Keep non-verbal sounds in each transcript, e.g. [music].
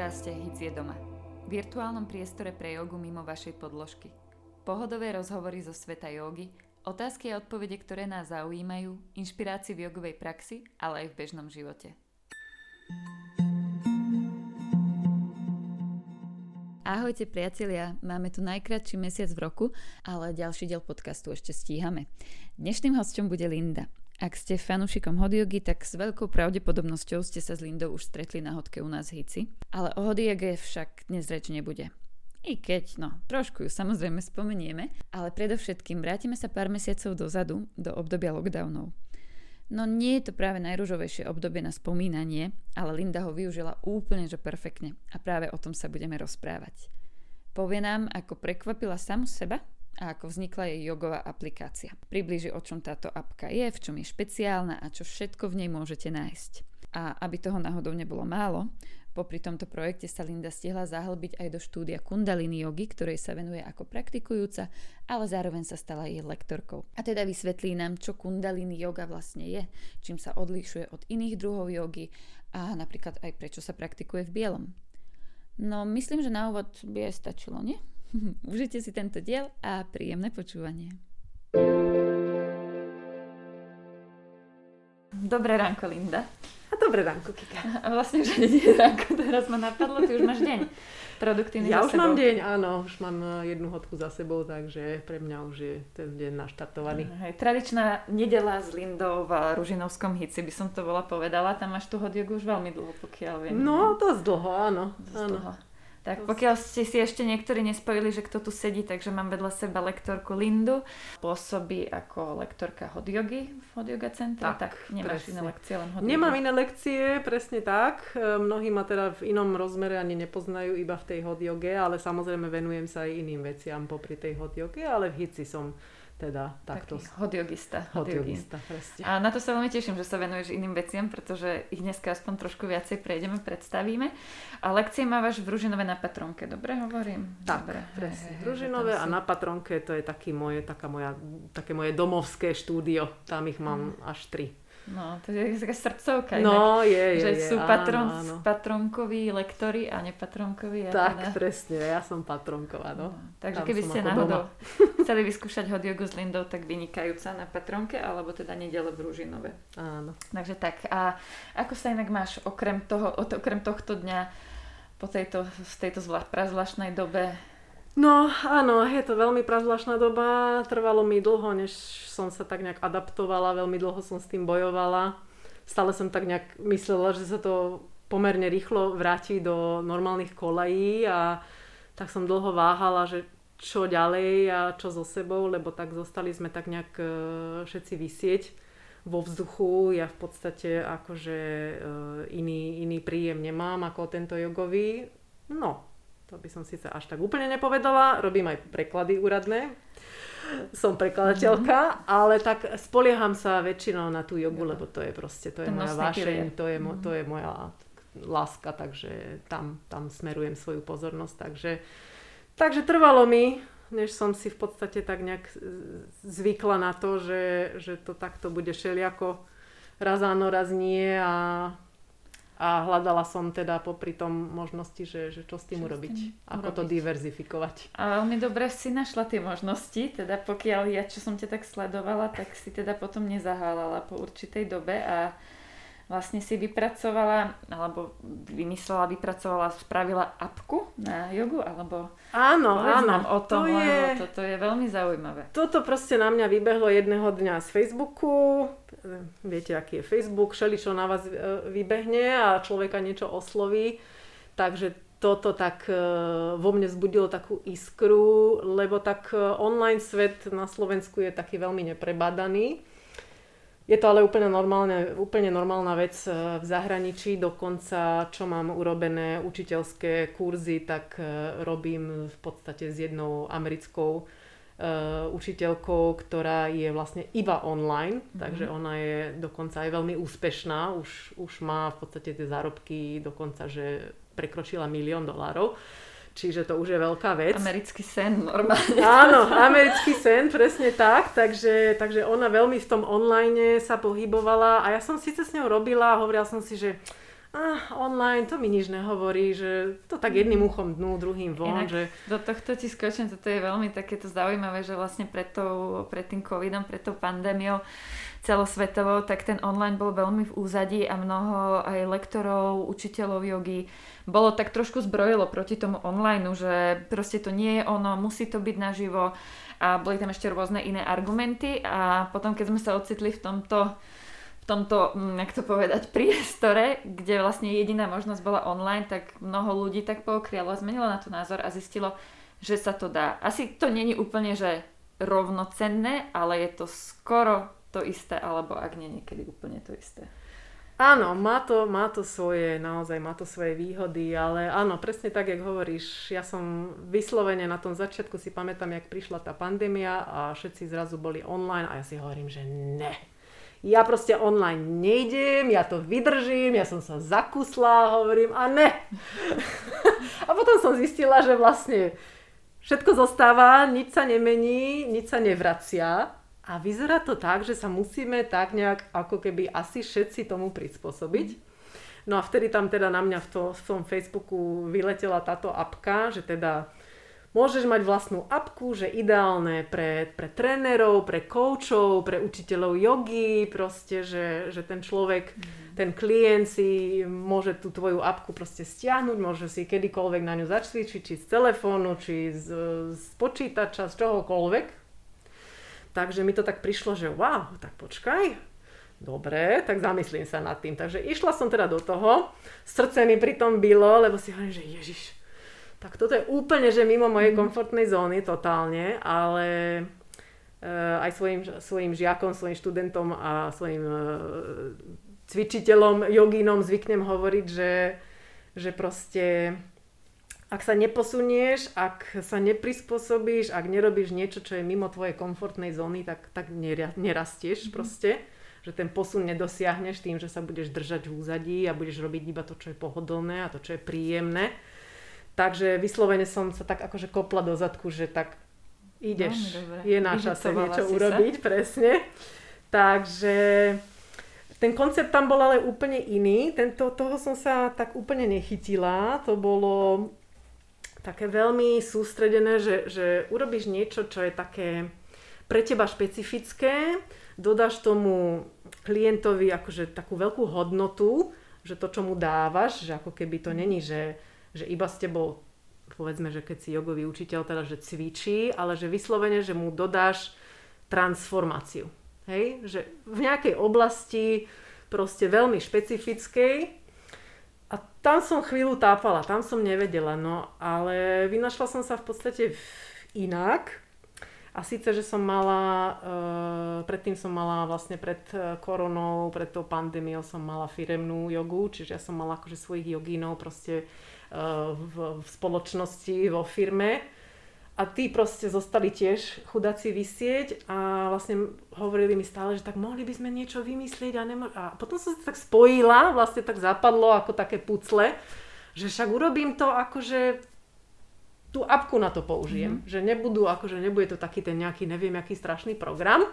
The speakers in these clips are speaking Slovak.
Podcaste Hic je doma. Virtuálnom priestore pre jogu mimo vašej podložky. Pohodové rozhovory zo sveta jogy, otázky a odpovede, ktoré nás zaujímajú, inšpirácii v jogovej praxi, ale aj v bežnom živote. Ahojte priatelia, máme tu najkratší mesiac v roku, ale ďalší diel podcastu ešte stíhame. Dnešným hostom bude Linda. Ak ste fanúšikom hotyogy, tak s veľkou pravdepodobnosťou ste sa s Lindou už stretli na hodke u nás Hici. Ale o hotyoge však dnes reč nebude. I keď, no, trošku ju samozrejme spomenieme, ale predovšetkým vrátime sa pár mesiacov dozadu, do obdobia lockdownov. No nie je to práve najružovejšie obdobie na spomínanie, ale Linda ho využila úplne že perfektne a práve o tom sa budeme rozprávať. Povie nám, ako prekvapila samu seba a ako vznikla jej jogová aplikácia. Priblíži, o čom táto apka je, v čom je špeciálna a čo všetko v nej môžete nájsť. A aby toho náhodou nebolo málo, popri tomto projekte sa Linda stihla zahlbiť aj do štúdia Kundalini jogy, ktorej sa venuje ako praktikujúca, ale zároveň sa stala jej lektorkou. A teda vysvetlí nám, čo Kundalini yoga vlastne je, čím sa odlišuje od iných druhov jogy a napríklad aj prečo sa praktikuje v bielom. No myslím, že na úvod by aj stačilo, nie? [laughs] Užite si tento diel a príjemné počúvanie. Dobré ránko, Linda. A dobré ránko, Kika. A [laughs] vlastne už nie je ránko, teraz ma napadlo, ty už máš deň produktívny Ja za už sebou. mám deň, áno, už mám eh, jednu hodku za sebou, takže pre mňa už je ten deň naštartovaný. Hej, tradičná nedela s Lindou v Ružinovskom hici, by som to bola povedala. Tam máš tú hodiogu už veľmi dlho, pokiaľ viem. No, dosť dlho, áno. Dosť áno. dlho. Tak pokiaľ ste si ešte niektorí nespojili, že kto tu sedí, takže mám vedľa seba lektorku Lindu. Pôsobí ako lektorka hodiogy v Hodioga centre. Tak, Tak, nemáš presne. iné lekcie, len hodiogu. Nemám iné lekcie, presne tak. E, Mnohí ma teda v inom rozmere ani nepoznajú iba v tej joge, ale samozrejme venujem sa aj iným veciam popri tej joge, ale v hici som teda takto Taký hodiogista. jogista. Presne. A na to sa veľmi teším, že sa venuješ iným veciam, pretože ich dneska aspoň trošku viacej prejdeme, predstavíme. A lekcie mávaš v Ružinove na Patronke, dobre hovorím? Tak, dobre. presne. Ružinové že a na Patronke to je taký moje, taká moja, také moje domovské štúdio. Tam ich mám Mm. až tri. No, to je taká srdcovka. inak. No, je, je, že je. sú áno, patron, áno. patronkoví lektori a nepatronkoví. a Tak, teda... presne, ja som patronková, no. Takže Tam keby ste náhodou [laughs] chceli vyskúšať hodiogu s Lindou, tak vynikajúca na Patronke, alebo teda nedele v Ružinove. Áno. Takže tak. A ako sa inak máš okrem, toho, okrem tohto dňa po tejto, v tejto zvla, prazvláštnej dobe? No, áno, je to veľmi prazvláštna doba. Trvalo mi dlho, než som sa tak nejak adaptovala, veľmi dlho som s tým bojovala. Stále som tak nejak myslela, že sa to pomerne rýchlo vráti do normálnych kolají a tak som dlho váhala, že čo ďalej a čo so sebou, lebo tak zostali sme tak nejak e, všetci vysieť vo vzduchu. Ja v podstate akože e, iný, iný príjem nemám ako tento jogový. No, to by som síce až tak úplne nepovedala. Robím aj preklady úradné. Som prekladateľka, ale tak spolieham sa väčšinou na tú jogu, lebo to je proste, to je moja vášeň, to je, mo, to je moja láska, takže tam, tam smerujem svoju pozornosť. Takže, takže trvalo mi, než som si v podstate tak nejak zvykla na to, že, že to takto bude šeliako raz áno, raz nie a, a hľadala som teda popri tom možnosti, že, že čo s tým Čo s urobiť, tým ako to urobiť. diverzifikovať. A veľmi dobre si našla tie možnosti, teda pokiaľ ja, čo som ťa tak sledovala, tak si teda potom nezahálala po určitej dobe a vlastne si vypracovala, alebo vymyslela, vypracovala, spravila apku na jogu, alebo Áno, povedz áno, o tom, to je... toto je veľmi zaujímavé. Toto proste na mňa vybehlo jedného dňa z Facebooku. Viete, aký je Facebook, čo na vás e, vybehne a človeka niečo osloví. Takže toto tak e, vo mne zbudilo takú iskru, lebo tak e, online svet na Slovensku je taký veľmi neprebadaný. Je to ale úplne, normálne, úplne normálna vec v zahraničí. Dokonca, čo mám urobené učiteľské kurzy, tak robím v podstate s jednou americkou e, učiteľkou, ktorá je vlastne iba online, Mhm. takže ona je dokonca aj veľmi úspešná. Už, už má v podstate tie zárobky dokonca, že prekročila milión dolárov. Čiže to už je veľká vec. Americký sen normálne. Áno, americký sen, presne tak. Takže, takže ona veľmi v tom online sa pohybovala a ja som síce s ňou robila a hovorila som si, že ah, online, to mi nič nehovorí, že to tak jedným uchom dnu, druhým von. Inak že... Do tohto ti skočím, toto je veľmi takéto zaujímavé, že vlastne pred, tou, pred tým covidom, pred tou pandémiou celosvetovou, tak ten online bol veľmi v úzadí a mnoho aj lektorov, učiteľov jogy bolo tak trošku zbrojilo proti tomu online, že proste to nie je ono, musí to byť naživo a boli tam ešte rôzne iné argumenty a potom keď sme sa ocitli v tomto tomto, mm, jak to povedať, [laughs] priestore, kde vlastne jediná možnosť bola online, tak mnoho ľudí tak pookrialo, zmenilo na to názor a zistilo, že sa to dá. Asi to není úplne, že rovnocenné, ale je to skoro to isté, alebo ak nie niekedy úplne to isté. Áno, má to, má to svoje, naozaj má to svoje výhody, ale áno, presne tak, jak hovoríš, ja som vyslovene na tom začiatku si pamätám, jak prišla tá pandémia a všetci zrazu boli online a ja si hovorím, že ne, ja proste online nejdem, ja to vydržím, ja som sa zakusla, hovorím a ne. [laughs] a potom som zistila, že vlastne všetko zostáva, nič sa nemení, nič sa nevracia. A vyzerá to tak, že sa musíme tak nejak ako keby asi všetci tomu prispôsobiť. No a vtedy tam teda na mňa v, to, v tom Facebooku vyletela táto apka, že teda Môžeš mať vlastnú apku, že ideálne pre, pre trénerov, pre koučov, pre učiteľov jogy, proste, že, že ten človek, mm. ten klient si môže tú tvoju apku proste stiahnuť, môže si kedykoľvek na ňu začvičiť, či z telefónu, či z, z počítača, z čohokoľvek. Takže mi to tak prišlo, že wow, tak počkaj, dobre, tak zamyslím sa nad tým. Takže išla som teda do toho, srdce mi pri tom bylo, lebo si hovorím, že ježiš, tak toto je úplne, že mimo mojej mhm. komfortnej zóny totálne, ale uh, aj svojim, svojim žiakom, svojim študentom a svojim uh, cvičiteľom, jogínom zvyknem hovoriť, že, že proste ak sa neposunieš, ak sa neprispôsobíš, ak nerobíš niečo, čo je mimo tvojej komfortnej zóny, tak, tak nerastieš mm. proste. Že ten posun nedosiahneš tým, že sa budeš držať v úzadí a budeš robiť iba to, čo je pohodlné a to, čo je príjemné Takže vyslovene som sa tak akože kopla do zadku, že tak ideš, je na čase niečo urobiť, sa. [laughs] presne. Takže ten koncept tam bol ale úplne iný. Tento, toho som sa tak úplne nechytila. To bolo také veľmi sústredené, že, že urobíš niečo, čo je také pre teba špecifické, dodáš tomu klientovi akože takú veľkú hodnotu, že to, čo mu dávaš, že ako keby to není, že že iba s tebou, povedzme, že keď si jogový učiteľ, teda, že cvičí, ale že vyslovene, že mu dodáš transformáciu. Hej? Že v nejakej oblasti proste veľmi špecifickej a tam som chvíľu tápala, tam som nevedela, no ale vynašla som sa v podstate inak. A síce, že som mala, uh, predtým som mala vlastne pred e, koronou, pred tou pandémiou som mala firemnú jogu, čiže ja som mala akože svojich jogínov proste v, v spoločnosti, vo firme. A tí proste zostali tiež chudáci vysieť a vlastne hovorili mi stále, že tak mohli by sme niečo vymyslieť a, nemo- a potom som sa tak spojila, vlastne tak zapadlo ako také pucle, že však urobím to akože tú apku na to použijem, mm-hmm. že nebudú, akože nebude to taký ten nejaký neviem aký strašný program,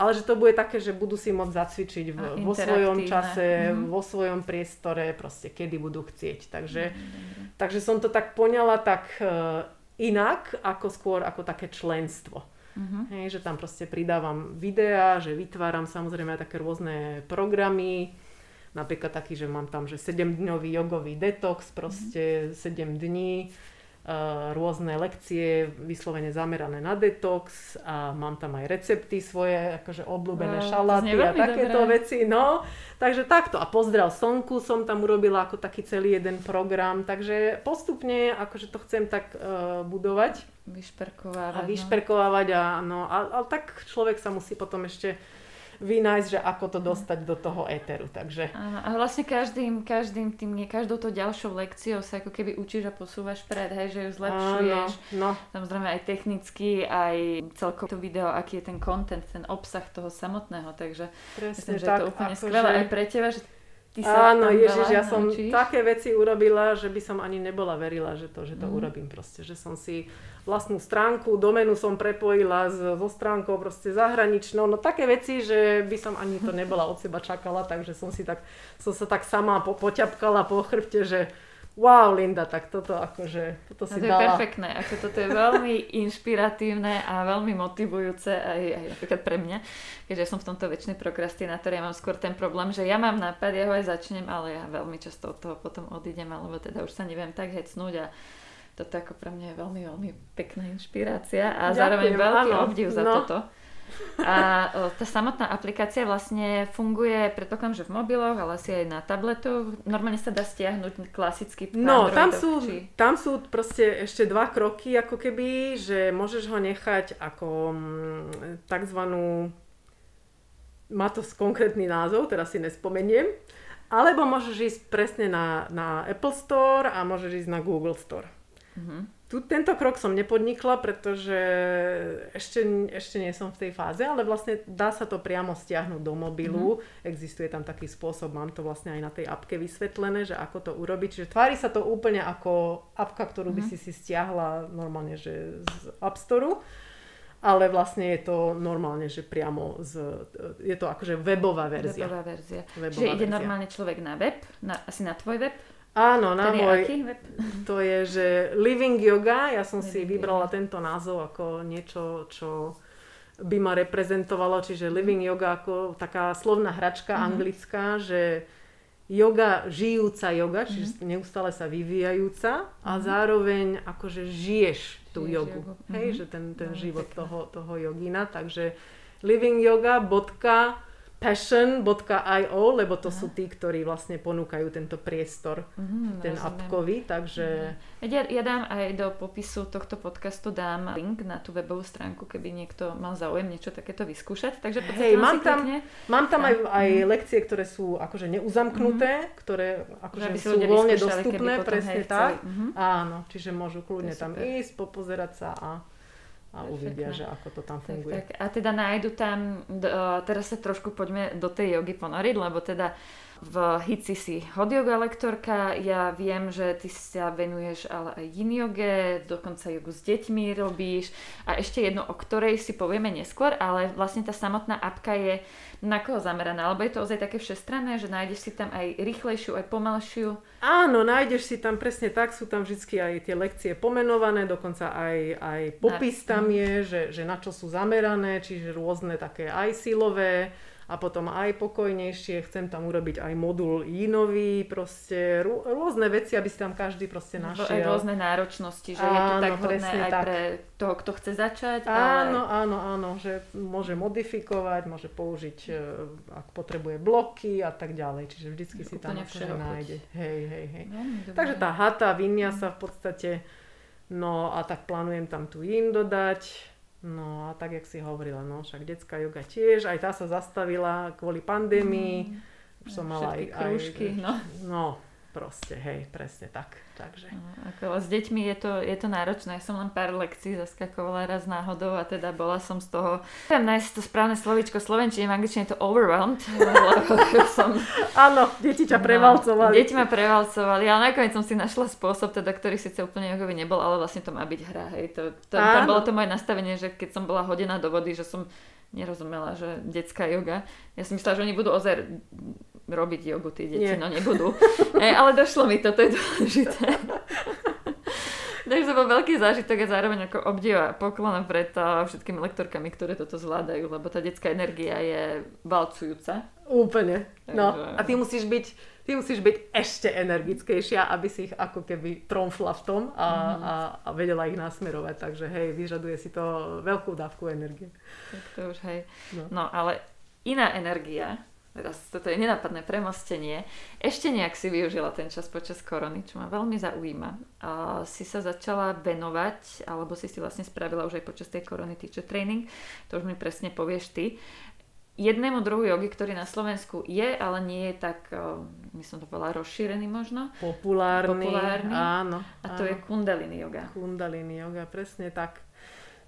ale že to bude také, že budú si môcť zacvičiť v, vo svojom čase, mm-hmm. vo svojom priestore, proste kedy budú chcieť. Takže, mm-hmm. takže som to tak poňala tak uh, inak, ako skôr ako také členstvo. Mm-hmm. Hej, že tam proste pridávam videá, že vytváram samozrejme aj také rôzne programy, napríklad taký, že mám tam, že 7-dňový jogový detox, proste mm-hmm. 7 dní, rôzne lekcie vyslovene zamerané na detox a mám tam aj recepty svoje, akože obľúbené no, šalaty a takéto dobré. veci. No, takže takto. A pozdrav slnku som tam urobila ako taký celý jeden program, takže postupne akože to chcem tak uh, budovať. Vyšperkovávať. A no. vyšperkovávať a no, a, a tak človek sa musí potom ešte vynájsť, že ako to dostať do toho éteru. Takže... A vlastne každým, každým tým, každou to ďalšou lekciou sa ako keby učíš a posúvaš pred, hej, že ju zlepšuješ. Áno, no. Samozrejme aj technicky, aj celkovo to video, aký je ten content, ten obsah toho samotného. Takže Presne myslím, že tak, je to úplne skvelé že... aj pre teba, že ty sa Áno, Ježiš, ja som naučíš? také veci urobila, že by som ani nebola verila, že to, že to Mhm. urobím proste. Že som si vlastnú stránku, domenu som prepojila so stránkou proste zahraničnou. No také veci, že by som ani to nebola od seba čakala, takže som si tak, som sa tak sama po, poťapkala po chrbte, že wow, Linda, tak toto akože, toto No si to je dala. perfektné, ako toto je veľmi [laughs] inšpiratívne a veľmi motivujúce aj, aj napríklad pre mňa, keďže som v tomto väčšiny prokrastinátor, ja mám skôr ten problém, že ja mám nápad, ja ho aj začnem, ale ja veľmi často od toho potom odídem, alebo teda už sa neviem tak hecnúť a toto ako pre mňa je veľmi, veľmi pekná inšpirácia a Ďakujem, zároveň veľký áno. obdiv za No. toto. A tá samotná aplikácia vlastne funguje, predpokladám, že v mobiloch, ale asi aj na tabletoch. Normálne sa dá stiahnuť klasicky No, tam sú, či- tam sú proste ešte dva kroky, ako keby, že môžeš ho nechať ako mm, takzvanú, má to konkrétny názov, teraz si nespomeniem, alebo môžeš ísť presne na, na Apple Store a môžeš ísť na Google Store. Mhm. Tu, tento krok som nepodnikla, pretože ešte, ešte nie som v tej fáze, ale vlastne dá sa to priamo stiahnuť do mobilu. Existuje tam taký spôsob, mám to vlastne aj na tej apke vysvetlené, že ako to urobiť. Čiže tvári sa to úplne ako apka, ktorú by si si stiahla normálne že z App Store. Ale vlastne je to normálne, že priamo z, je to akože webová verzia. Webová verzia. Webová Čiže ide verzia. normálne človek na web, na, asi na tvoj web? Áno, na Ten je môj, aký web? [laughs] To je, že Living Yoga, ja som si vybrala tento názov ako niečo, čo by ma reprezentovalo, čiže Living Yoga ako taká slovná hračka Mhm. anglická, že yoga, žijúca yoga, Mhm. čiže neustále sa vyvíjajúca a zároveň akože žiješ tú Žiješ jogu. jogu. Hej, Mhm. že ten, ten Veľmi život pekné. toho, toho jogína, takže livingyoga.passion.io, lebo to sú tí, ktorí vlastne ponúkajú tento priestor Mhm, ten rozumiem. appkový, takže Ja, ja dám aj do popisu tohto podcastu dám link na tú webovú stránku, keby niekto mal záujem niečo takéto vyskúšať. Takže Hej, mám tam- klikne. mám tam aj, aj Mhm. lekcie, ktoré sú akože neuzamknuté, ktoré akože aby sú voľne dostupné, potom, presne hej, tak. Mhm. Áno, čiže môžu kľudne tam ísť, popozerať sa a, a Perfektné. uvidia, že ako to tam Tak, funguje. tak. A teda nájdu tam, uh, teraz sa trošku poďme do tej jogy ponoriť, lebo teda v Hitsi si hot yoga lektorka, ja viem, že ty sa venuješ ale aj yin joge, dokonca jogu s deťmi robíš. A ešte jedno, o ktorej si povieme neskôr, ale vlastne tá samotná apka je na koho zameraná, alebo je to ozaj také všestranné, že nájdeš si tam aj rýchlejšiu, aj pomalšiu. Áno, nájdeš si tam presne tak, sú tam vždy aj tie lekcie pomenované, dokonca aj, aj popis tam je, že, že na čo sú zamerané, čiže rôzne také aj silové a potom aj pokojnejšie. Chcem tam urobiť aj modul inový, proste rô- rôzne veci, aby si tam každý proste Aj našiel. rôzne náročnosti, že je to Áno, tak hodné aj tak. pre toho, kto chce začať. Áno, ale... áno, áno, že môže modifikovať, môže použiť, e, ak potrebuje bloky a tak ďalej. Čiže vždycky si tam akože nájde. Hej, hej, hej. Veľmi. Takže tá hata, vinyasa v podstate, no a tak plánujem tam tu yin dodať. No a tak, jak si hovorila, no však detská joga tiež, aj tá sa zastavila kvôli pandémii. Už som mala aj, Všetky aj... krúžky, no. No, proste, hej, presne tak. Takže... No, Ako, s deťmi je to, je to náročné. Ja som len pár lekcií zaskakovala raz náhodou a teda bola som z toho... Neviem nájsť to správne slovíčko v slovenčine, v angličtine je to overwhelmed, [laughs] som... Áno, deti ťa prevalcovali. No, deti ma prevalcovali, ale nakoniec som si našla spôsob, teda, ktorý síce úplne jogový nebol, ale vlastne to má byť hra. Hej. To, to, tam bolo to moje nastavenie, že keď som bola hodená do vody, že som nerozumela, že detská joga. Ja som myslela, že oni budú ozaj robiť jogu, tí deti, Nie. no nebudú. E, ale došlo mi to, to je dôležité. [laughs] Takže to bol veľký zážitok a zároveň ako obdiv a poklon pred uh, všetkými lektorkami, ktoré toto zvládajú, lebo tá detská energia je valcujúca. Úplne. No, Takže- a ty musíš byť ty musíš byť ešte energickejšia, aby si ich ako keby tromfla v tom a, Mhm. a, a vedela ich nasmerovať. Takže hej, vyžaduje si to veľkú dávku energie. Tak to už hej. No. No ale iná energia, teraz toto je nenápadné premostenie, ešte nejak si využila ten čas počas korony, čo ma veľmi zaujíma. A si sa začala venovať, alebo si si vlastne spravila už aj počas tej korony teacher training, to už mi presne povieš ty, jednému druhu jogy, ktorý na Slovensku je, ale nie je tak, eh, my som to povedala, rozšírený možno. Populárny. Populárny. Áno. A to je áno. kundalini yoga. Kundalini yoga, presne tak.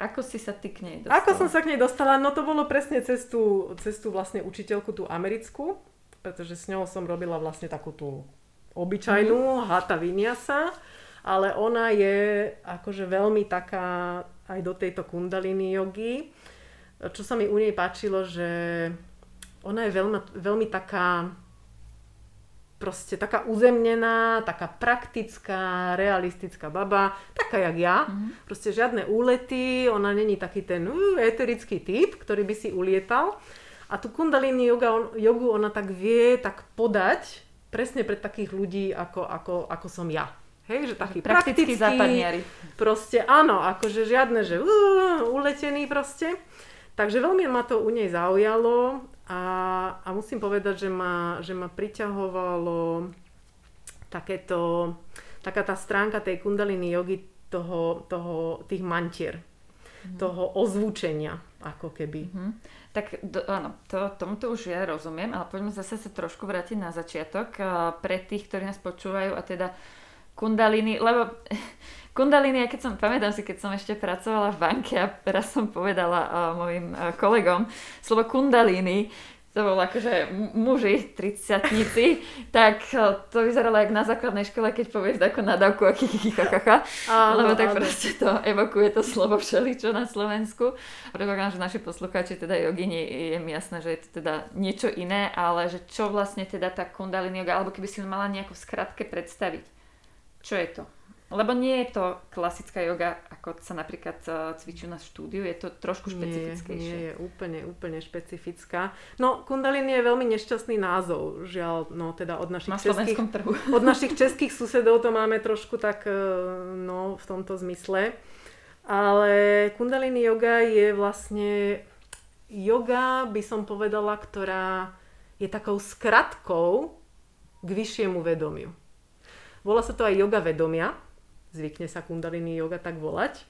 Ako si sa ty k nej dostala? Ako som sa k nej dostala? No to bolo presne cez tú, cez tú vlastne učiteľku, tú americkú, pretože s ňou som robila vlastne takú tú obyčajnú hatha vinyasa, ale ona je akože veľmi taká aj do tejto kundalini jogy. Čo sa mi u nej páčilo, že ona je veľmi, veľmi taká proste taká uzemnená, taká praktická, realistická baba, taká jak ja. Mm-hmm. Proste žiadne úlety, ona není taký ten uh, eterický typ, ktorý by si ulietal. A tu kundalini yoga, on, jogu ona tak vie tak podať presne pre takých ľudí, ako, ako, ako som ja. Hej, že taký praktický, západniari. Proste áno, akože žiadne, že uh, uletený proste. Takže veľmi ma to u nej zaujalo a, a musím povedať, že ma, že ma priťahovalo takéto, taká tá stránka tej kundalini jogy toho, toho, tých mantier, mm-hmm. toho ozvučenia, ako keby. Mm-hmm. Tak do, áno, to, tomuto už ja rozumiem, ale poďme zase sa trošku vrátiť na začiatok pre tých, ktorí nás počúvajú a teda kundalini, lebo [laughs] Kundalini, ja keď som, pamätám si, keď som ešte pracovala v banke a raz som povedala uh, mojim uh, kolegom slovo kundalini, to bol akože muži, 30 [laughs] tak uh, to vyzeralo jak na základnej škole, keď povieš takú nadávku a kikikichachacha, lebo tak áno. proste to evokuje to slovo všeličo na Slovensku. Predpokladám, že naši poslucháči, teda jogini, je mi jasné, že je to teda niečo iné, ale že čo vlastne teda tá kundalini yoga, alebo keby si mala nejako skratke predstaviť, čo je to? Lebo nie je to klasická yoga, ako sa napríklad uh, cvičí na štúdiu, je to trošku špecifickejšie. Nie, nie je úplne, úplne špecifická. No, kundalini je veľmi nešťastný názov, žiaľ, no teda od našich, na českých, trhu. [laughs] od našich českých susedov to máme trošku tak, uh, no, v tomto zmysle. Ale kundalini yoga je vlastne yoga, by som povedala, ktorá je takou skratkou k vyššiemu vedomiu. Volá sa to aj yoga vedomia, zvykne sa kundalini yoga tak volať.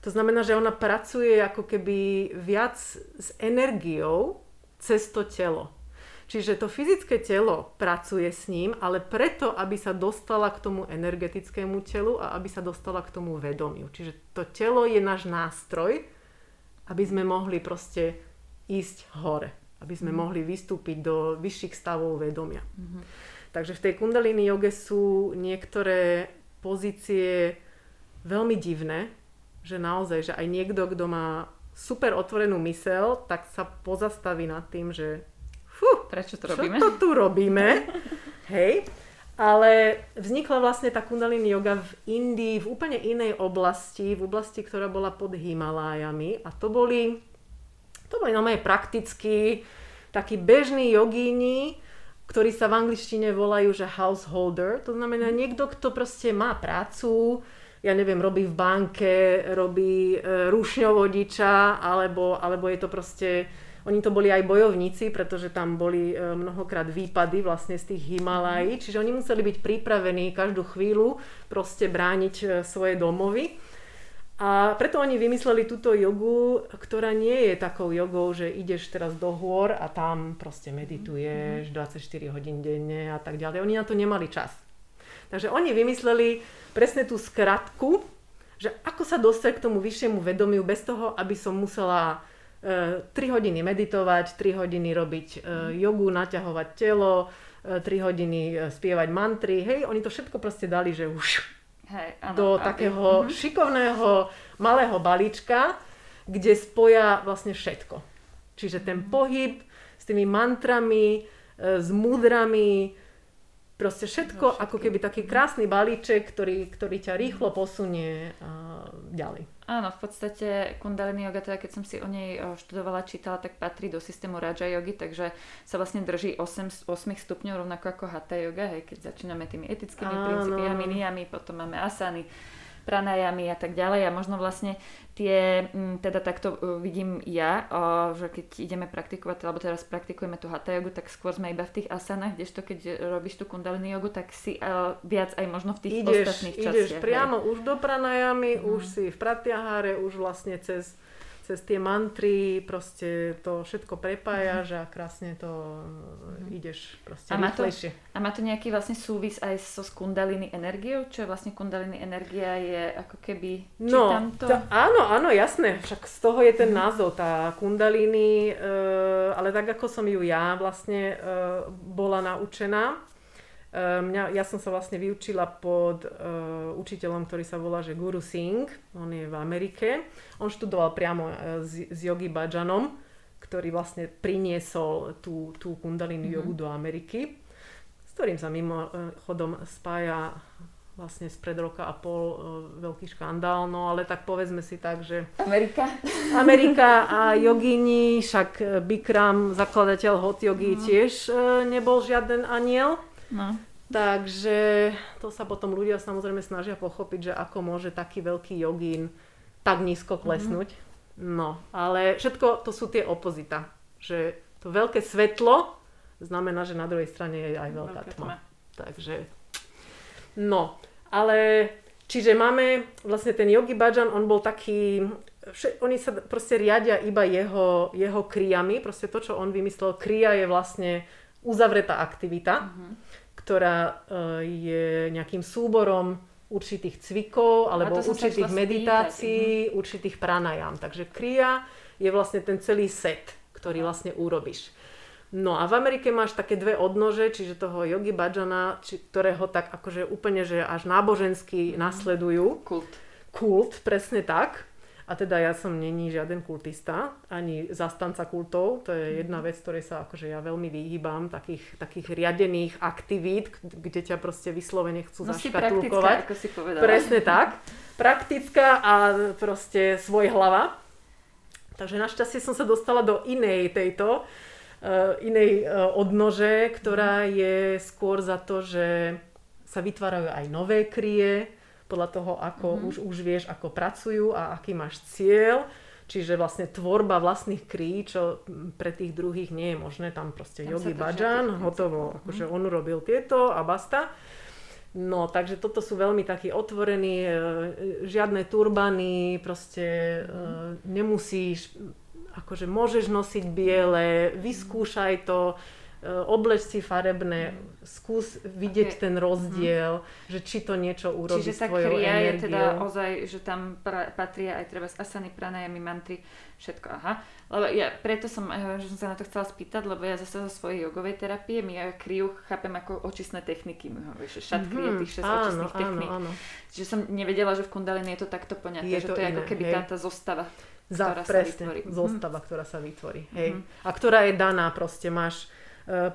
To znamená, že ona pracuje ako keby viac s energiou cez to telo. Čiže to fyzické telo pracuje s ním, ale preto, aby sa dostala k tomu energetickému telu a aby sa dostala k tomu vedomiu. Čiže to telo je náš nástroj, aby sme mohli proste ísť hore. Aby sme mm. mohli vystúpiť do vyšších stavov vedomia. Mm-hmm. Takže v tej kundalini joge sú niektoré pozície veľmi divné, že naozaj, že aj niekto, kto má super otvorenú mysel, tak sa pozastaví nad tým, že fú, prečo to čo robíme? to tu robíme? [laughs] Hej. Ale vznikla vlastne tá kundalini yoga v Indii, v úplne inej oblasti, v oblasti, ktorá bola pod Himalájami. A to boli, to boli normálne prakticky takí bežní jogíni, ktorí sa v angličtine volajú, že householder. To znamená niekto, kto proste má prácu, ja neviem, robí v banke, robí e, rušňovodiča, alebo, alebo je to proste... Oni to boli aj bojovníci, pretože tam boli e, mnohokrát výpady vlastne z tých Himalají, čiže oni museli byť pripravení každú chvíľu proste brániť e, svoje domovy. A preto oni vymysleli túto jogu, ktorá nie je takou jogou, že ideš teraz do hôr a tam proste medituješ mm-hmm. 24 hodín denne a tak ďalej. Oni na to nemali čas. Takže oni vymysleli presne tú skratku, že ako sa dostať k tomu vyššiemu vedomiu bez toho, aby som musela e, 3 hodiny meditovať, 3 hodiny robiť e, jogu, naťahovať telo, e, 3 hodiny e, spievať mantry. Hej, oni to všetko proste dali, že už Hej, áno, do aby. takého uh-huh. šikovného malého balíčka, kde spoja vlastne všetko. Čiže ten uh-huh. pohyb s tými mantrami, e, s múdrami, proste všetko, ako keby taký krásny balíček, ktorý, ktorý ťa rýchlo posunie ďalej. Áno, v podstate kundalini yoga, teda keď som si o nej študovala, čítala, tak patrí do systému Raja yogi, takže sa vlastne drží 8, 8 stupňov, rovnako ako Hatha yoga, hej, keď začíname tými etickými Áno. princípiami, niyami, potom máme asany, pranajami a tak ďalej a možno vlastne tie, mm, teda takto e, vidím ja, že keď ideme praktikovať, alebo teraz praktikujeme tú hatha jogu, tak skôr sme iba v tých asanách, kdežto keď robíš tú kundalini jogu, tak si uh, viac aj možno v tých ideš, ostatných častiach. Ideš priamo hej. už do pranajami, mm. už si v pratyahare, už vlastne cez cez tie mantry proste to všetko prepájaš a krásne to mm-hmm. ideš proste a má to, a má to nejaký vlastne súvis aj so kundalini energiou? Čo je vlastne kundalini energia je ako keby... No, to? To, áno, áno, jasné. Však z toho je ten názov, tá kundalini, uh, ale tak ako som ju ja vlastne uh, bola naučená, mňa, ja som sa vlastne vyučila pod uh, učiteľom, ktorý sa volá že Guru Singh, on je v Amerike. On študoval priamo uh, s, s Yogi Bhajanom, ktorý vlastne priniesol tú, tú kundalini mm-hmm. jogu do Ameriky, s ktorým sa mimo uh, chodom spája vlastne spred roka a pol uh, veľký škandál, no ale tak povedzme si tak, že... Amerika. Amerika a [laughs] jogini, však Bikram, zakladateľ hot jogi, no. tiež uh, nebol žiaden aniel. No. Takže to sa potom ľudia samozrejme snažia pochopiť, že ako môže taký veľký jogín tak nízko mhm. klesnúť. Mm-hmm. No, ale všetko to sú tie opozita. Že to veľké svetlo znamená, že na druhej strane je aj veľká tma. tma. Takže, no, ale čiže máme vlastne ten Yogi Bhajan, on bol taký, vše, oni sa proste riadia iba jeho, jeho kriami, proste to, čo on vymyslel, kria je vlastne uzavretá aktivita. Mm-hmm ktorá e, je nejakým súborom určitých cvikov alebo určitých meditácií, spýtať. Mhm. určitých pranajám. Takže kria je vlastne ten celý set, ktorý vlastne urobíš. No a v Amerike máš také dve odnože, čiže toho yogi bhajana, či, ktorého tak akože úplne, že až nábožensky mm. nasledujú. Kult. Kult, presne tak. A teda ja som není žiaden kultista, ani zastanca kultov. To je jedna vec, ktorej sa akože ja veľmi vyhýbam, takých, takých riadených aktivít, kde ťa proste vyslovene chcú no zaškatulkovať. ako si povedala. Presne tak. Praktická a proste svoj hlava. Takže našťastie som sa dostala do inej tejto, uh, inej uh, odnože, ktorá je skôr za to, že sa vytvárajú aj nové krie, podľa toho, ako mm-hmm. už, už vieš, ako pracujú a aký máš cieľ. Čiže vlastne tvorba vlastných krí, čo pre tých druhých nie je možné. Tam proste tam yogi bhajan, hotovo. Akože on urobil tieto a basta. No, takže toto sú veľmi takí otvorení, e, žiadne turbany, proste mm. nemusíš, akože môžeš nosiť biele, vyskúšaj to, E, obleč si farebné, skús vidieť okay. ten rozdiel, mm. že či to niečo urobí Čiže s tvojou energiou. Je teda ozaj, že tam pra, patria aj treba asany, pranajami, mantry, všetko, aha. Lebo ja preto som, eh, že som sa na to chcela spýtať, lebo ja zase zo svojej jogovej terapie, my ja kriu chápem ako očistné techniky, my hovorí, že šat mm-hmm. tých 6 áno, očistných techník. Áno, áno. Čiže som nevedela, že v kundalini je to takto poňaté, je že to, to je iné, ako keby hej. tá zostava. Za, ktorá presne, sa vytvorí. zostava, mm-hmm. ktorá sa vytvorí. Hej. Mm-hmm. A ktorá je daná, proste máš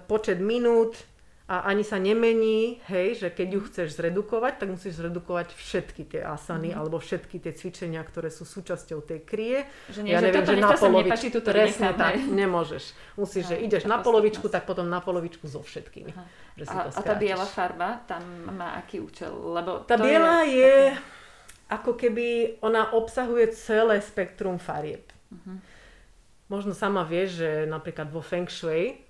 počet minút a ani sa nemení, hej, že keď ju chceš zredukovať, tak musíš zredukovať všetky tie asany mm. alebo všetky tie cvičenia, ktoré sú súčasťou tej krie. Že nie, ja neviem, že, že na polovičku. Nepáči, presne nechám, tak, nemôžeš. Musíš, že ideš na polovičku, tak potom na polovičku so všetkými. Že si a, to a tá biela farba, tam má aký účel? Lebo tá biela je, je ako keby, ona obsahuje celé spektrum farieb. Uh-huh. Možno sama vieš, že napríklad vo Feng Shui,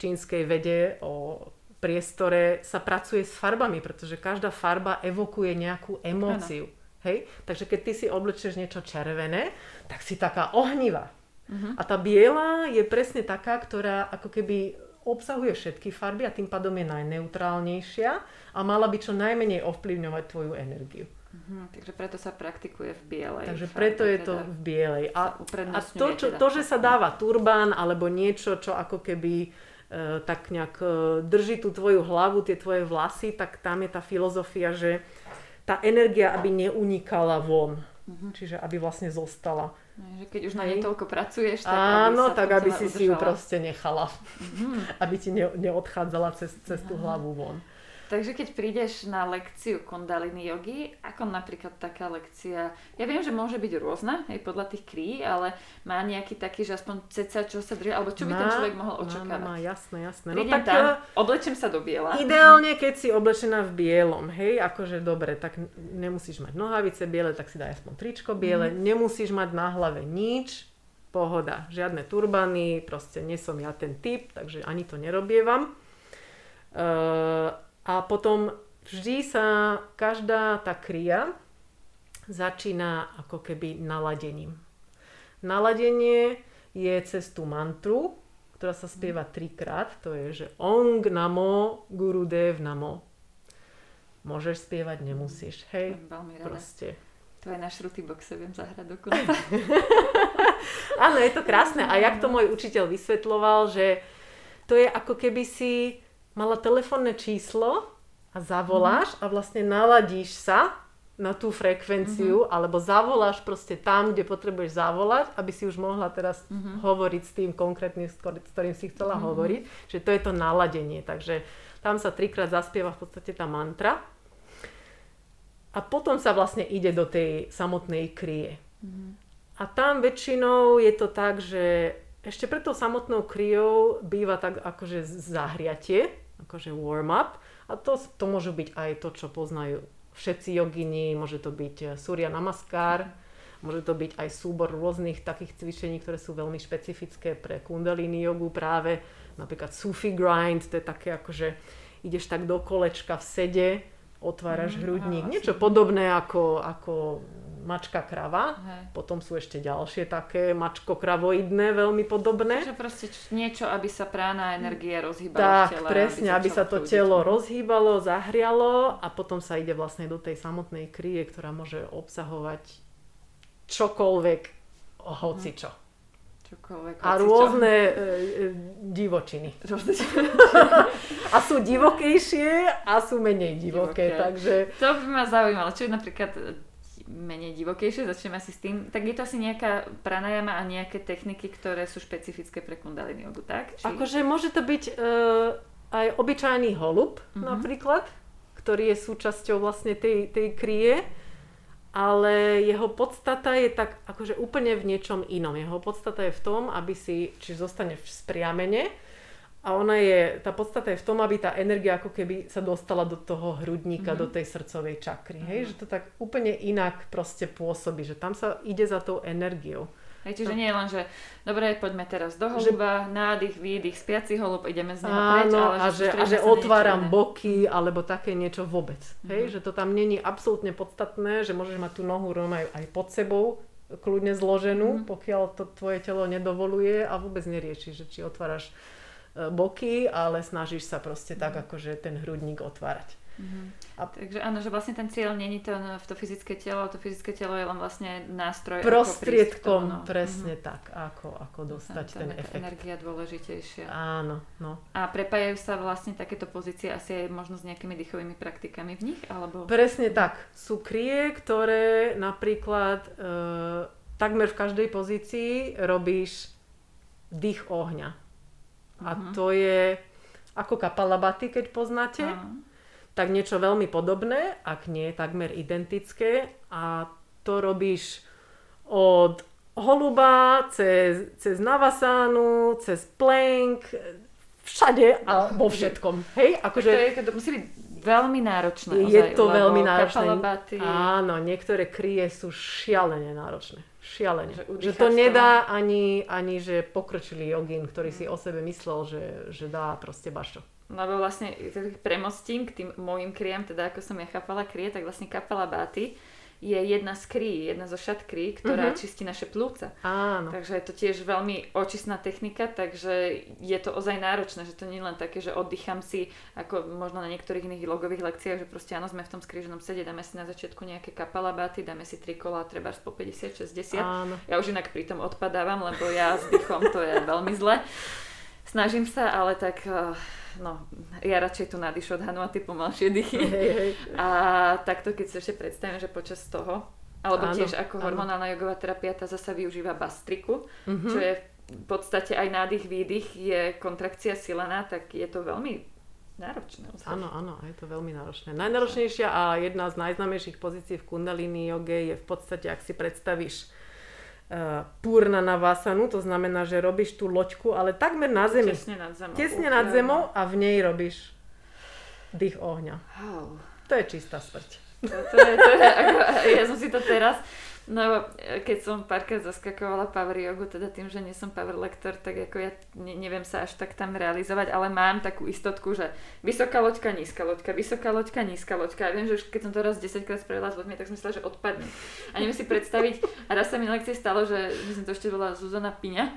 čínskej vede o priestore sa pracuje s farbami, pretože každá farba evokuje nejakú emóciu. Ano. Hej? Takže keď ty si oblečeš niečo červené, tak si taká ohnivá. Uh-huh. A tá biela je presne taká, ktorá ako keby obsahuje všetky farby a tým pádom je najneutrálnejšia a mala by čo najmenej ovplyvňovať tvoju energiu. Uh-huh, takže preto sa praktikuje v bielej. Takže farbe, preto je to teda v bielej. A, a to, čo, teda. to, že sa dáva turban alebo niečo, čo ako keby tak nejak e, drží tú tvoju hlavu, tie tvoje vlasy, tak tam je tá filozofia, že tá energia, aby neunikala von. Uh-huh. Čiže aby vlastne zostala. Že keď už na nej toľko pracuješ, tak Áno, aby tak aby si udržala. si ju proste nechala. Uh-huh. [laughs] aby ti ne, neodchádzala cez, cez tú hlavu von. Takže keď prídeš na lekciu kundalini jogy, ako napríklad taká lekcia, ja viem, že môže byť rôzna, aj podľa tých krí, ale má nejaký taký, že aspoň ceca, čo sa drží, alebo čo by má, ten človek mohol očakávať? Má, má, jasné, jasné. No Prídem no, tak, tam, eh, oblečem sa do biela. Ideálne, keď si oblečená v bielom, hej, akože dobre, tak nemusíš mať nohavice biele, tak si daj aspoň tričko biele, mm. nemusíš mať na hlave nič, pohoda, žiadne turbany, proste nie som ja ten typ, takže ani to nerobievam. Uh, a potom vždy sa každá tá kria začína ako keby naladením. Naladenie je cez tú mantru, ktorá sa spieva trikrát. To je, že Ong Namo Gurudev Namo. Môžeš spievať, nemusíš. Hej, Veľmi rada. proste. To aj na šruty boxe viem zahrať dokonca. [laughs] Áno, je to krásne. A jak to môj učiteľ vysvetloval, že to je ako keby si mala telefónne číslo a zavoláš a vlastne naladíš sa na tú frekvenciu, alebo zavoláš proste tam, kde potrebuješ zavolať, aby si už mohla teraz hovoriť s tým konkrétnym, s ktorý- s ktorým si chcela hovoriť. Že to je to naladenie. Takže tam sa trikrát zaspieva v podstate tá mantra. A potom sa vlastne ide do tej samotnej krie. A tam väčšinou je to tak, že ešte pred tou samotnou kryou býva tak akože zahriatie, akože warm-up. A to, to môžu byť aj to, čo poznajú všetci jogini, môže to byť eh, Surya Namaskar, môže to byť aj súbor rôznych takých cvičení, ktoré sú veľmi špecifické pre kundalini jogu práve, napríklad Sufi grind, to je také akože ideš tak do kolečka v sede, otváraš Mm, hrudník, niečo podobné ako, ako mačka krava. Hej. Potom sú ešte ďalšie také mačko-kravoidné, veľmi podobné. Takže proste niečo, aby sa prána a energia rozhýbala v Tak, tele. presne, aby sa začalo to prúdiť. telo rozhýbalo, zahrialo a potom sa ide vlastne do tej samotnej krie, ktorá môže obsahovať čokoľvek, hocičo. Čokoľvek. A rôzne e, e, divočiny. [laughs] Rôzne A sú divokejšie a sú menej divoké, Divoké. takže To by ma zaujímalo. Čo je napríklad menej divokejšie, začneme asi s tým. Tak je to asi nejaká pranajama a nejaké techniky, ktoré sú špecifické pre kundalini jogu, tak? Či... Akože môže to byť e, aj obyčajný holub Mhm. napríklad, ktorý je súčasťou vlastne tej, tej krie, ale jeho podstata je tak akože úplne v niečom inom. Jeho podstata je v tom, aby si, či zostane v spriamene, a ona je, tá podstata je v tom, aby tá energia ako keby sa dostala do toho hrudníka, Mhm. do tej srdcovej čakry. Hej? Že to tak úplne inak proste pôsobí, že tam sa ide za tou energiou. Hej, čiže nie je len, že dobre, poďme teraz do holuba, nádych, výdych, spiaci holub, ideme z neho preč, ale a že, a že otváram niečo boky, alebo také niečo vôbec. Hej, Mhm. že to tam není absolútne podstatné, že môžeš mať tú nohu aj, aj pod sebou, kľudne zloženú, Mhm. pokiaľ to tvoje telo nedovoluje a vôbec neriešiš, že či otváraš boky, ale snažíš sa proste tak, akože ten hrudník otvárať. Mhm. A- Takže áno, že vlastne ten cieľ není to, v to fyzické telo, to fyzické telo je len vlastne nástroj. Prostriedkom, ako tomu, no. presne tak, ako, ako Mhm. dostať Tam ten efekt. energia dôležitejšia. Áno, no. A prepájajú sa vlastne takéto pozície asi aj možno s nejakými dýchovými praktikami v nich? Alebo... Presne tak. Sú krie, ktoré napríklad e, takmer v každej pozícii robíš dých ohňa. A Mhm. to je ako kapalabaty, keď poznáte, Áno. tak niečo veľmi podobné, ak nie takmer identické. A to robíš od holuba, cez, cez navasánu, cez plank, všade a vo všetkom. Hej, Akože... To, je, to musí byť veľmi náročné. Je ozaj, to veľmi náročné. kapalabaty, Áno, niektoré krie sú šialene náročné. Šialene. Že Že, to nedá ani, ani že pokročilý jogín, ktorý si o sebe myslel, že, že dá proste bašo. Lebo vlastne premostím k tým môjim kriam, teda ako som ja chápala krie, tak vlastne kapalabáty je jedna z krí, jedna zo šatkrí, ktorá Mhm. čistí naše plúca. Áno. Takže je to tiež veľmi očistná technika, takže je to ozaj náročné, že to nie je len také, že oddychám si, ako možno na niektorých iných logových lekciách, že proste áno, sme v tom skríženom sede, dáme si na začiatku nejaké kapalabáty, dáme si tri kola, treba po 50-60. Áno. Ja už inak pri tom odpadávam, lebo ja s dýchom to je veľmi zle. Snažím sa, ale tak, eh, no, ja radšej tu nádyš odhanu a ty pomalšie dychy. Hej, hej. A takto, keď si ešte predstavím, že počas toho, alebo Áno, tiež ako áno. hormonálna jogová terapia, tá zasa využíva bastriku, Mhm. čo je v podstate aj nádych, výdych, je kontrakcia silená, tak je to veľmi náročné. Áno, áno, je to veľmi náročné. Najnáročnejšia a jedna z najznámejších pozícií v kundalini joge je v podstate, ak si predstavíš púrna na vasanu, to znamená, že robíš tú loďku, ale takmer na zemi. Tesne nad zemou. Tesne nad zemou a v nej robíš dých ohňa. Oh. To je čistá smrť. To, to je, to je, ako, ja som si to teraz, no keď som párkrát zaskakovala power jogu, teda tým, že nie som power lektor, tak ako ja ne, neviem sa až tak tam realizovať, ale mám takú istotku, že vysoká loďka, nízka loďka, vysoká loďka, nízka loďka. Ja viem, že už keď som to raz 10 krát spravila s loďmi, tak som myslela, že odpadne. A neviem si predstaviť, a raz sa mi na lekcii stalo, že myslím, to ešte bola Zuzana Piňa,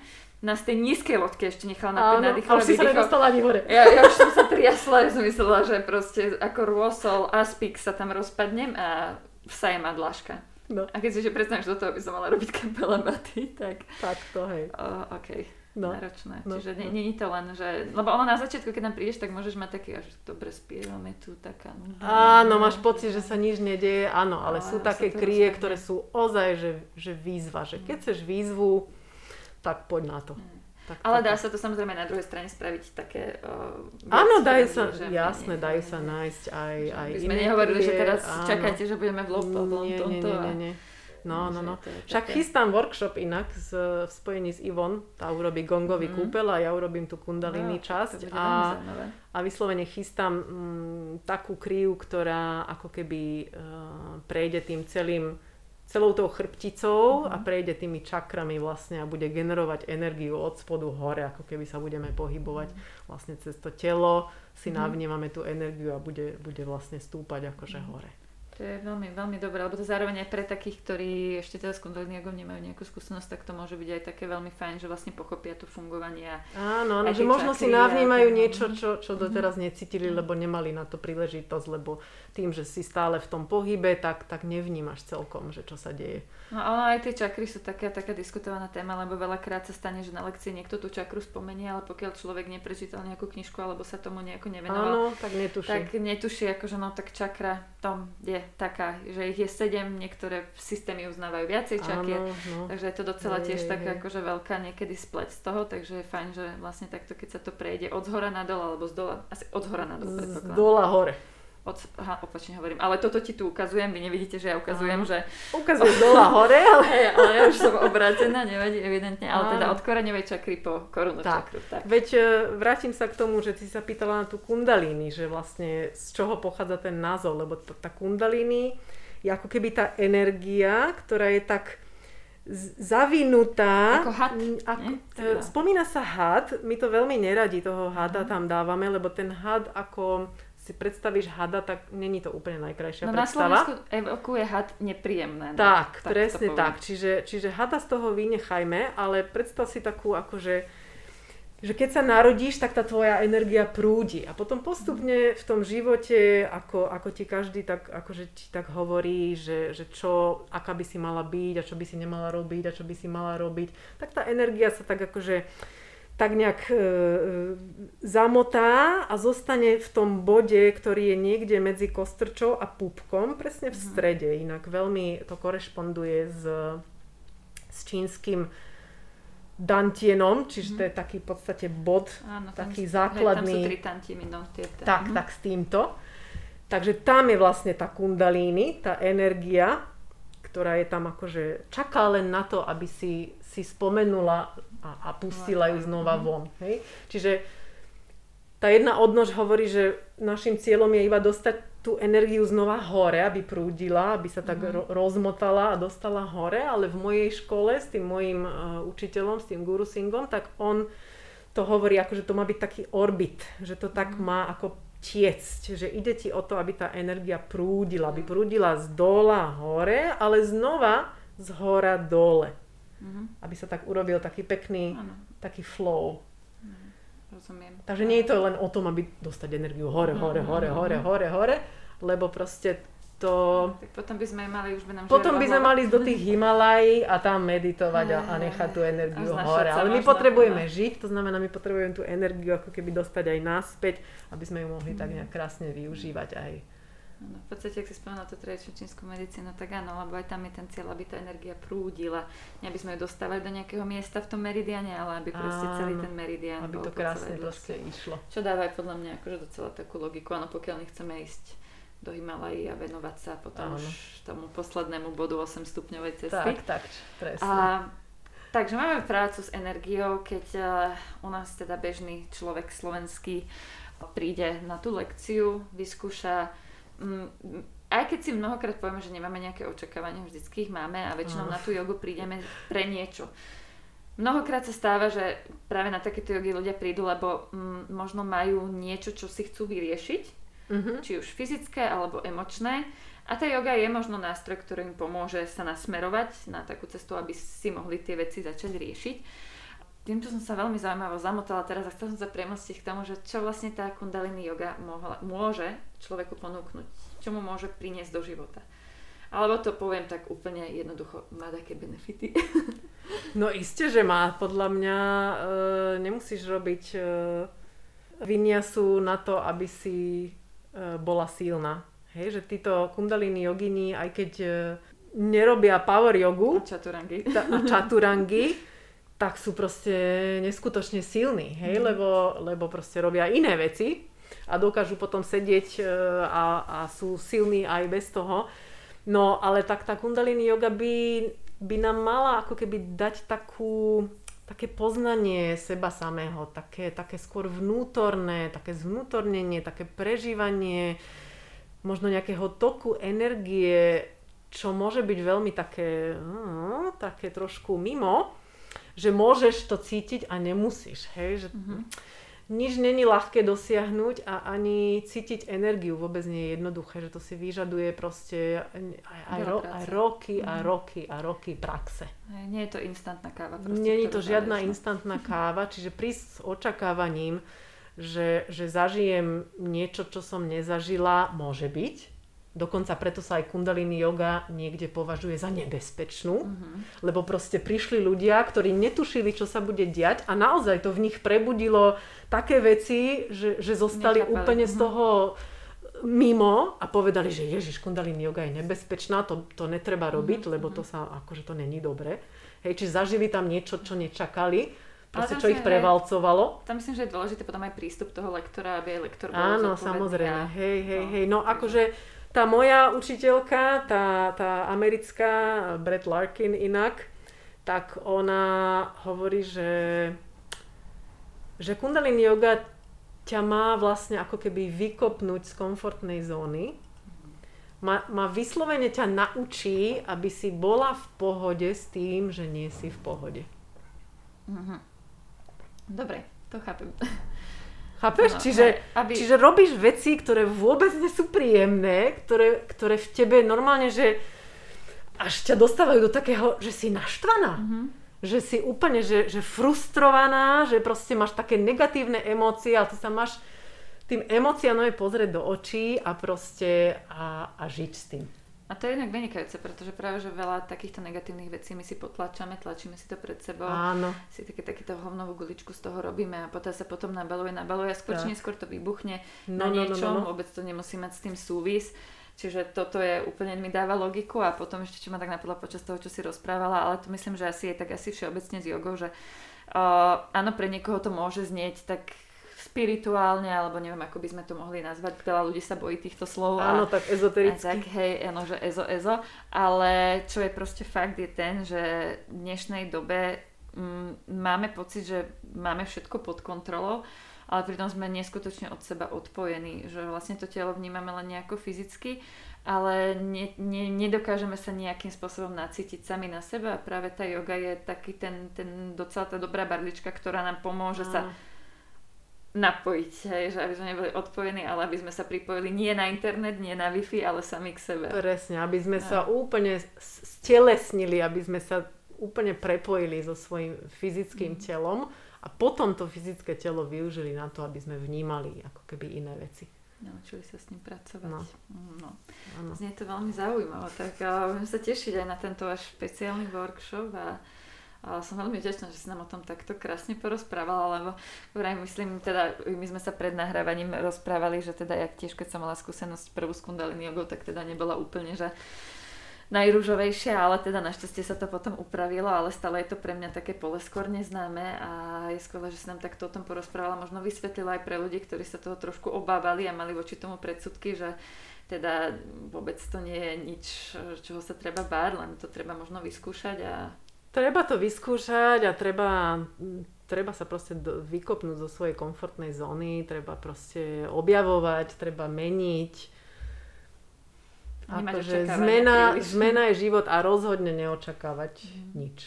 nás tej nízkej loďke ešte nechala na Áno, ale si sa nedostala ani hore. Ja, ja už som sa triasla, ja som myslela, že proste ako rôsol aspik sa tam rozpadnem a sa je ma dlažka. No. A keď si že predstavíš do toho, by som mala robiť baty, tak... Tak to, hej. Uh, OK. No. Náročné. No. Čiže nie je to len, že... Lebo ono na začiatku, keď tam prídeš, tak môžeš mať taký, až dobre spievame tu, taká... No, áno, máš pocit, že sa nič nedieje, áno, ale, ale sú také krie, ktoré sú ozaj, že, že výzva, že keď chceš výzvu, tak poď na to. Mm. Tak, Ale dá sa to samozrejme na druhej strane spraviť také... Uh, Áno, dajú sa, že jasné, dajú sa nájsť aj, aj iné. sme nehovorili, že teraz áno. čakáte, že budeme v loptovom nie, nie, nie, nie, nie. No, no, no. Však chystám workshop inak z, v spojení s Ivon. Tá urobí gongový mm. kúpel a ja urobím tú kundalini no, časť. A, a vyslovene chystám m, takú kriu, ktorá ako keby uh, prejde tým celým celou tou chrbticou a mhm. prejde tými čakrami vlastne a bude generovať energiu od spodu hore, ako keby sa budeme pohybovať mhm. vlastne cez to telo, si mm navnímame tú energiu a bude, bude vlastne stúpať akože hore. To je veľmi, veľmi dobré, lebo to zároveň aj pre takých, ktorí ešte teda s kundaliniogom nemajú nejakú skúsenosť, tak to môže byť aj také veľmi fajn, že vlastne pochopia to fungovanie. Áno, áno že možno si navnímajú a... niečo, čo, čo doteraz necítili, lebo nemali na to príležitosť, lebo tým, že si stále v tom pohybe, tak, tak nevnímaš celkom, že čo sa deje. No ale aj tie čakry sú taká, taká diskutovaná téma, lebo veľakrát sa stane, že na lekcii niekto tú čakru spomenie, ale pokiaľ človek neprečítal nejakú knižku alebo sa tomu nejako nevenoval, Áno, tak netuší. Tak netuší, akože no tak čakra tom je taká, že ich je sedem, niektoré systémy uznávajú viacej čakier, no. takže je to docela je, tiež je, taká akože veľká niekedy spleť z toho, takže je fajn, že vlastne takto, keď sa to prejde od zhora na dole, alebo z dola, asi od zhora na dole, Z dola hore. Od, aha, opačne hovorím. Ale toto ti tu ukazujem, vy nevidíte, že ja ukazujem, Aha. že... Ukazujem dola hore, ale... Hey, ale ja už som obrátená, nevadí evidentne, ale teda od koreňovej čakry po korunu tak. čakru. Tak. Veď e, vrátim sa k tomu, že ty sa pýtala na tú kundalíny, že vlastne z čoho pochádza ten názov, lebo tá kundalíny je ako keby tá energia, ktorá je tak zavinutá. Ako had. Ako, e, spomína sa had, my to veľmi neradi toho hada mhm. tam dávame, lebo ten had ako si predstavíš hada, tak není to úplne najkrajšia no, predstava. Na Slovensku evokuje had nepríjemné. No, tak, tak presne tak. Čiže, čiže hada z toho vynechajme, ale predstav si takú akože že keď sa narodíš, tak tá tvoja energia prúdi. A potom postupne v tom živote, ako, ako ti každý tak, akože ti tak hovorí, že, že čo, aká by si mala byť a čo by si nemala robiť a čo by si mala robiť, tak tá energia sa tak akože tak nejak e, e, zamotá a zostane v tom bode, ktorý je niekde medzi kostrčou a pupkom, presne v mhm. strede. Inak veľmi to korešponduje s, s čínskym dantienom, čiže to je mhm. taký v podstate bod, Áno, taký tam, základný. Tam sú tri tantiemy, no, tie, tie. Tak, mm. tak s týmto. Takže tam je vlastne tá kundalíny, tá energia, ktorá je tam akože čaká len na to, aby si, si spomenula a, a pustila ju znova mhm. von. Hej? Čiže tá jedna odnož hovorí, že našim cieľom je iba dostať tú energiu znova hore, aby prúdila, aby sa tak mm-hmm. rozmotala a dostala hore, ale v mojej škole s tým mojim uh, učiteľom, s tým Guru Singhom, tak on to hovorí ako, že to má byť taký orbit, že to tak mm-hmm. má ako tiecť, že ide ti o to, aby tá energia prúdila, aby prúdila z dola hore, ale znova z hora dole. Mm-hmm. Aby sa tak urobil taký pekný, ano. taký flow. Mm, rozumiem. Takže nie je to len o tom, aby dostať energiu hore, hore, mm-hmm. hore, hore, hore, hore, lebo proste to... Tak potom by sme mali, už by nám Potom by sme mali ísť do tých [laughs] Himalají a tam meditovať a, a nechať tú energiu hore. Ale my potrebujeme žiť, to znamená, my potrebujeme tú energiu ako keby dostať aj naspäť, aby sme ju mohli tak nejak krásne využívať aj No, v podstate, ak si spomenula tú tradičnú čínsku medicínu, tak áno, lebo aj tam je ten cieľ, aby tá energia prúdila. Nie aby sme ju dostávali do nejakého miesta v tom meridiane, ale aby proste áno, celý ten meridian aby to krásne proste išlo. Čo dáva aj podľa mňa akože docela takú logiku, áno, pokiaľ nechceme ísť do Himalají a venovať sa potom áno. už tomu poslednému bodu 8 stupňovej cesty. Tak, tak, presne. A, takže máme prácu s energiou, keď uh, u nás teda bežný človek slovenský príde na tú lekciu, vyskúša aj keď si mnohokrát povieme, že nemáme nejaké očakávania, vždycky ich máme a väčšinou na tú jogu prídeme pre niečo. Mnohokrát sa stáva, že práve na takéto jogy ľudia prídu, lebo mm, možno majú niečo, čo si chcú vyriešiť, mm-hmm. či už fyzické alebo emočné. A tá joga je možno nástroj, ktorý im pomôže sa nasmerovať na takú cestu, aby si mohli tie veci začať riešiť. Týmto som sa veľmi zaujímavo zamotala teraz a chcela som sa premostiť k tomu, že čo vlastne tá kundalini yoga mohla, môže človeku ponúknuť, čo mu môže priniesť do života. Alebo to poviem tak úplne jednoducho, má také benefity. [laughs] No isté, že má. Podľa mňa e, nemusíš robiť e, vyniasu na to, aby si e, bola silná. Hej, že títo kundalini jogini, aj keď e, nerobia power jogu a čaturangy, ta, a čaturangy [laughs] tak sú proste neskutočne silní, hej, mm. lebo, lebo proste robia iné veci a dokážu potom sedieť e, a, a sú silní aj bez toho. No ale tak tá kundalini yoga by, by nám mala ako keby dať takú, také poznanie seba samého, také, také skôr vnútorné, také zvnútornenie, také prežívanie možno nejakého toku energie, čo môže byť veľmi také, no, také trošku mimo, že môžeš to cítiť a nemusíš, hej, že mm-hmm nič není ľahké dosiahnuť a ani cítiť energiu vôbec nie je jednoduché, že to si vyžaduje proste aj, aj, ro, aj roky a mhm. roky a roky praxe. Nie je to instantná káva. nie je to žiadna instantná káva, čiže prísť s očakávaním, že, že zažijem niečo, čo som nezažila, môže byť, Dokonca preto sa aj kundalini yoga niekde považuje za nebezpečnú, uh-huh. lebo proste prišli ľudia, ktorí netušili, čo sa bude diať a naozaj to v nich prebudilo také veci, že, že zostali Nechápali. úplne uh-huh. z mhm. toho mimo a povedali, že ježiš, kundalini yoga je nebezpečná, to, to netreba robiť, uh-huh. lebo to sa, akože to není dobre. Hej, či zažili tam niečo, čo nečakali, proste, čo ich prevalcovalo. Tam myslím, že je dôležité potom aj prístup toho lektora, aby aj lektor bol Áno, samozrejme, hej, hej, no, hej. No akože tá moja učiteľka, tá, tá americká, Brett Larkin inak, tak ona hovorí, že, že Kundalini yoga ťa má vlastne ako keby vykopnúť z komfortnej zóny. Má, má vyslovene ťa naučí, aby si bola v pohode s tým, že nie si v pohode. Mhm. Dobre, to chápem. Chápeš? No, čiže, aby... čiže robíš veci, ktoré vôbec nie sú príjemné, ktoré, ktoré v tebe normálne, že až ťa dostávajú do takého, že si naštvaná. Mm-hmm. Že si úplne, že, že frustrovaná, že proste máš také negatívne emócie, ale ty sa máš tým emóciám pozrieť do očí a proste a, a žiť s tým. A to je inak vynikajúce, pretože práve, že veľa takýchto negatívnych vecí my si potlačame, tlačíme si to pred sebou. Áno. Si také, takéto hovnovú guličku z toho robíme a potom sa potom nabaluje, nabaluje a skôr či neskôr to vybuchne no, na niečom, no, no, no. vôbec to nemusí mať s tým súvis. Čiže toto je úplne mi dáva logiku a potom ešte čo ma tak napadlo počas toho, čo si rozprávala, ale to myslím, že asi je tak asi všeobecne s jogou, že uh, áno, pre niekoho to môže znieť tak spirituálne, alebo neviem, ako by sme to mohli nazvať. Veľa ľudí sa bojí týchto slov. Áno, a, tak ezotericky. A tak, hej, áno, že ezo, ezo. Ale čo je proste fakt je ten, že v dnešnej dobe mm, máme pocit, že máme všetko pod kontrolou, ale pritom sme neskutočne od seba odpojení, že vlastne to telo vnímame len nejako fyzicky, ale ne, ne, nedokážeme sa nejakým spôsobom nacítiť sami na seba a práve tá yoga je taký ten, ten docela tá dobrá barlička, ktorá nám pomôže sa napojiť, hej, že aby sme neboli odpojení, ale aby sme sa pripojili nie na internet, nie na Wi-Fi, ale sami k sebe. Presne, aby sme no. sa úplne stelesnili, aby sme sa úplne prepojili so svojím fyzickým mm. telom a potom to fyzické telo využili na to, aby sme vnímali ako keby iné veci. Naučili sa s ním pracovať. No. No. Znie to veľmi zaujímavé, tak budem sa tešiť aj na tento váš špeciálny workshop a a som veľmi vďačná, že si nám o tom takto krásne porozprávala, lebo vraj myslím, teda my sme sa pred nahrávaním rozprávali, že teda jak tiež keď som mala skúsenosť prvú s kundalini jogou, tak teda nebola úplne, že najrúžovejšia, ale teda našťastie sa to potom upravilo, ale stále je to pre mňa také pole skôr neznáme a je skvelé, že si nám takto o tom porozprávala, možno vysvetlila aj pre ľudí, ktorí sa toho trošku obávali a mali voči tomu predsudky, že teda vôbec to nie je nič, čoho sa treba báť, len to treba možno vyskúšať a Treba to vyskúšať a treba, treba sa proste do, vykopnúť zo svojej komfortnej zóny, treba proste objavovať, treba meniť. Akože zmena, zmena je život a rozhodne neočakávať mm. nič.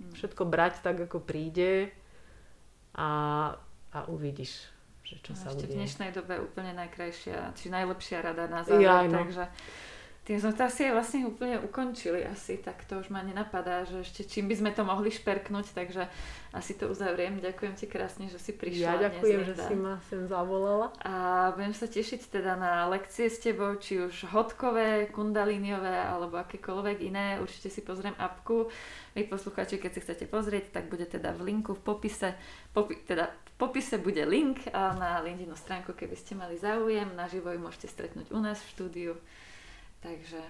Mm. Všetko brať tak, ako príde a, a uvidíš, že čo a sa ešte v dnešnej dobe úplne najkrajšia, či najlepšia rada na záver. Ja, no. Takže asi aj vlastne úplne ukončili asi, tak to už ma nenapadá, že ešte čím by sme to mohli šperknúť, takže asi to uzavriem. Ďakujem ti krásne, že si prišla. Ja ďakujem, dnes, že si ma sem zavolala. A budem sa tešiť teda na lekcie s tebou, či už hodkové, kundalíniové alebo akékoľvek iné. Určite si pozriem apku. Vy poslucháči, keď si chcete pozrieť, tak bude teda v linku v popise. Popi- teda v popise bude link na Lindinu stránku, keby ste mali záujem. Naživo ju môžete stretnúť u nás v štúdiu. Takže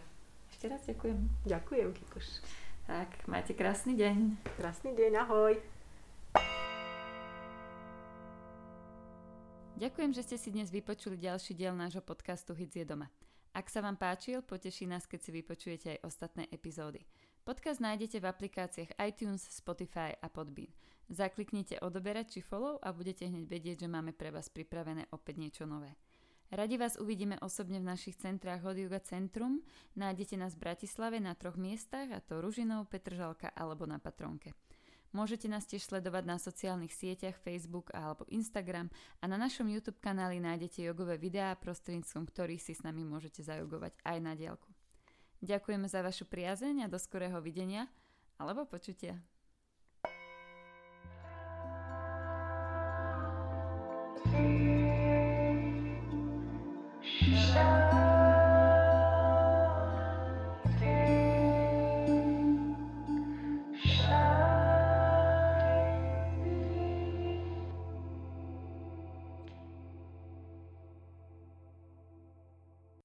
ešte raz ďakujem. Ďakujem, Kikuš. Tak, majte krásny deň. Krásny deň, ahoj. Ďakujem, že ste si dnes vypočuli ďalší diel nášho podcastu Hits je doma. Ak sa vám páčil, poteší nás, keď si vypočujete aj ostatné epizódy. Podcast nájdete v aplikáciách iTunes, Spotify a Podbean. Zakliknite odoberať či follow a budete hneď vedieť, že máme pre vás pripravené opäť niečo nové. Radi vás uvidíme osobne v našich centrách Hot Yoga Centrum. Nájdete nás v Bratislave na troch miestach, a to Ružinov, Petržalka alebo na Patronke. Môžete nás tiež sledovať na sociálnych sieťach Facebook alebo Instagram a na našom YouTube kanáli nájdete jogové videá, prostredníctvom ktorých si s nami môžete zajogovať aj na diálku. Ďakujeme za vašu priazeň a do skorého videnia alebo počutia.